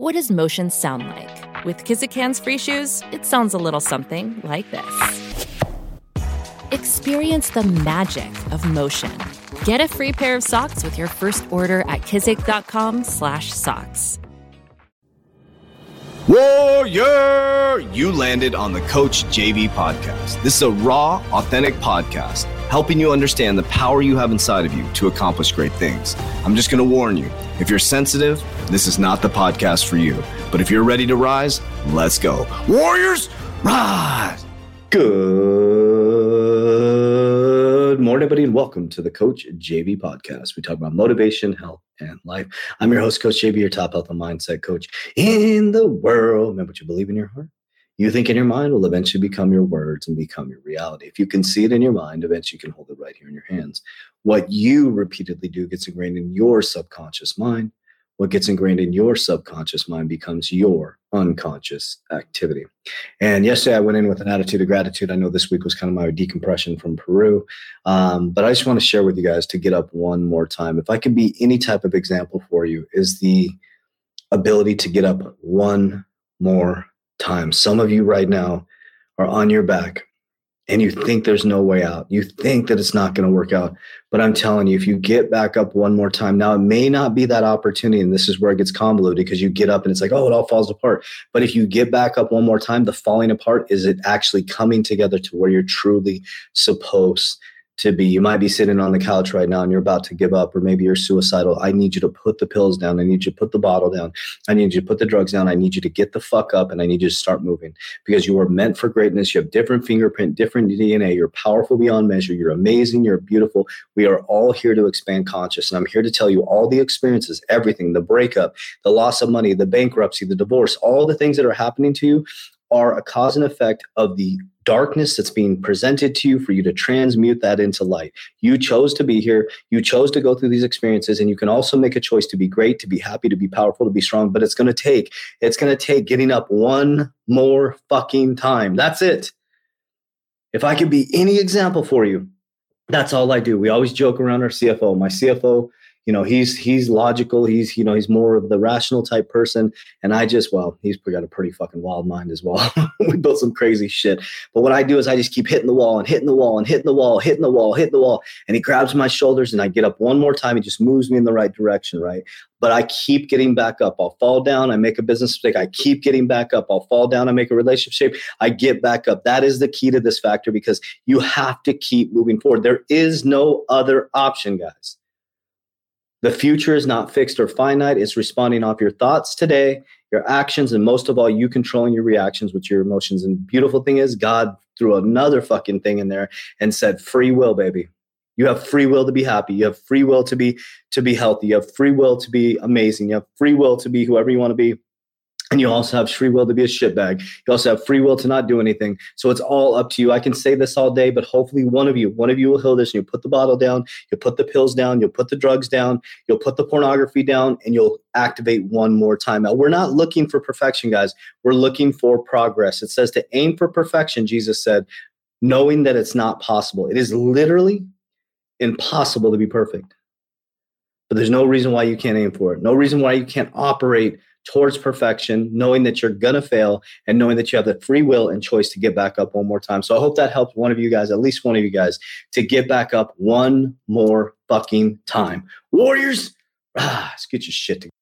What does motion sound like? With Kizik hands-free shoes, it sounds a little something like this. Experience the magic of motion. Get a free pair of socks with your first order at kizik.com/socks. Warrior! You landed on the Coach JV podcast. This is a raw, authentic podcast helping you understand the power you have inside of you to accomplish great things. I'm just going to warn you if you're sensitive, this is not the podcast for you. But if you're ready to rise, let's go. Warriors, rise! Good morning, everybody, and welcome to the Coach JV podcast. We talk about motivation, health, and life. I'm your host, Coach JV, your top health and mindset coach in the world. Remember what you believe in your heart you think in your mind will eventually become your words and become your reality. If you can see it in your mind, eventually you can hold it right here in your hands. What you repeatedly do gets ingrained in your subconscious mind. What gets ingrained in your subconscious mind becomes your unconscious activity. And yesterday I went in with an attitude of gratitude. I know this week was kind of my decompression from Peru, um, but I just want to share with you guys to get up one more time. If I could be any type of example for you, is the ability to get up one more time. Some of you right now are on your back and you think there's no way out. You think that it's not going to work out. But I'm telling you, if you get back up one more time, now it may not be that opportunity. And this is where it gets convoluted because you get up and it's like, oh, it all falls apart. But if you get back up one more time, the falling apart is it actually coming together to where you're truly supposed to be. You might be sitting on the couch right now and you're about to give up, or maybe you're suicidal. I need you to put the pills down. I need you to put the bottle down. I need you to put the drugs down. I need you to get the fuck up and I need you to start moving because you are meant for greatness. You have different fingerprint, different DNA. You're powerful beyond measure. You're amazing. You're beautiful. We are all here to expand conscious. And I'm here to tell you all the experiences, everything, the breakup, the loss of money, the bankruptcy, the divorce, all the things that are happening to you are a cause and effect of the darkness that's being presented to you for you to transmute that into light. You chose to be here. You chose to go through these experiences and you can also make a choice to be great, to be happy, to be powerful, to be strong, but it's going to take it's going to take getting up one more fucking time. That's it. If I could be any example for you, that's all I do. We always joke around our CFO. My CFO you know he's he's logical. He's you know he's more of the rational type person. And i just well he's got a pretty fucking wild mind as well. We built some crazy shit. But what i do is i just keep hitting the wall and hitting the wall and hitting the wall hitting the wall hitting the wall. And he grabs my shoulders and i get up one more time. He just moves me in the right direction right? But i keep getting back up. I'll fall down. I make a business mistake. I keep getting back up. I'll fall down. I make a relationship i get back up. That is the key to this factor because you have to keep moving forward. There is no other option guys the future is not fixed or finite. It's responding off your thoughts today, your actions, and most of all, you controlling your reactions with your emotions. And beautiful thing is, God threw another fucking thing in there and said, free will, baby. You have free will to be happy. You have free will to be to be healthy. You have free will to be amazing. You have free will to be whoever you want to be. And you also have free will to be a shitbag. You also have free will to not do anything. So it's all up to you. I can say this all day, but hopefully one of you, one of you will heal this and you'll put the bottle down, you'll put the pills down, you'll put the drugs down, you'll put the pornography down, and you'll activate one more time. Now, we're not looking for perfection, guys. We're looking for progress. It says to aim for perfection, Jesus said, knowing that it's not possible. It is literally impossible to be perfect. But there's no reason why you can't aim for it. No reason why you can't operate towards perfection, knowing that you're going to fail and knowing that you have the free will and choice to get back up one more time. So I hope that helped one of you guys, at least one of you guys, to get back up one more fucking time. Warriors, ah, let's get your shit together.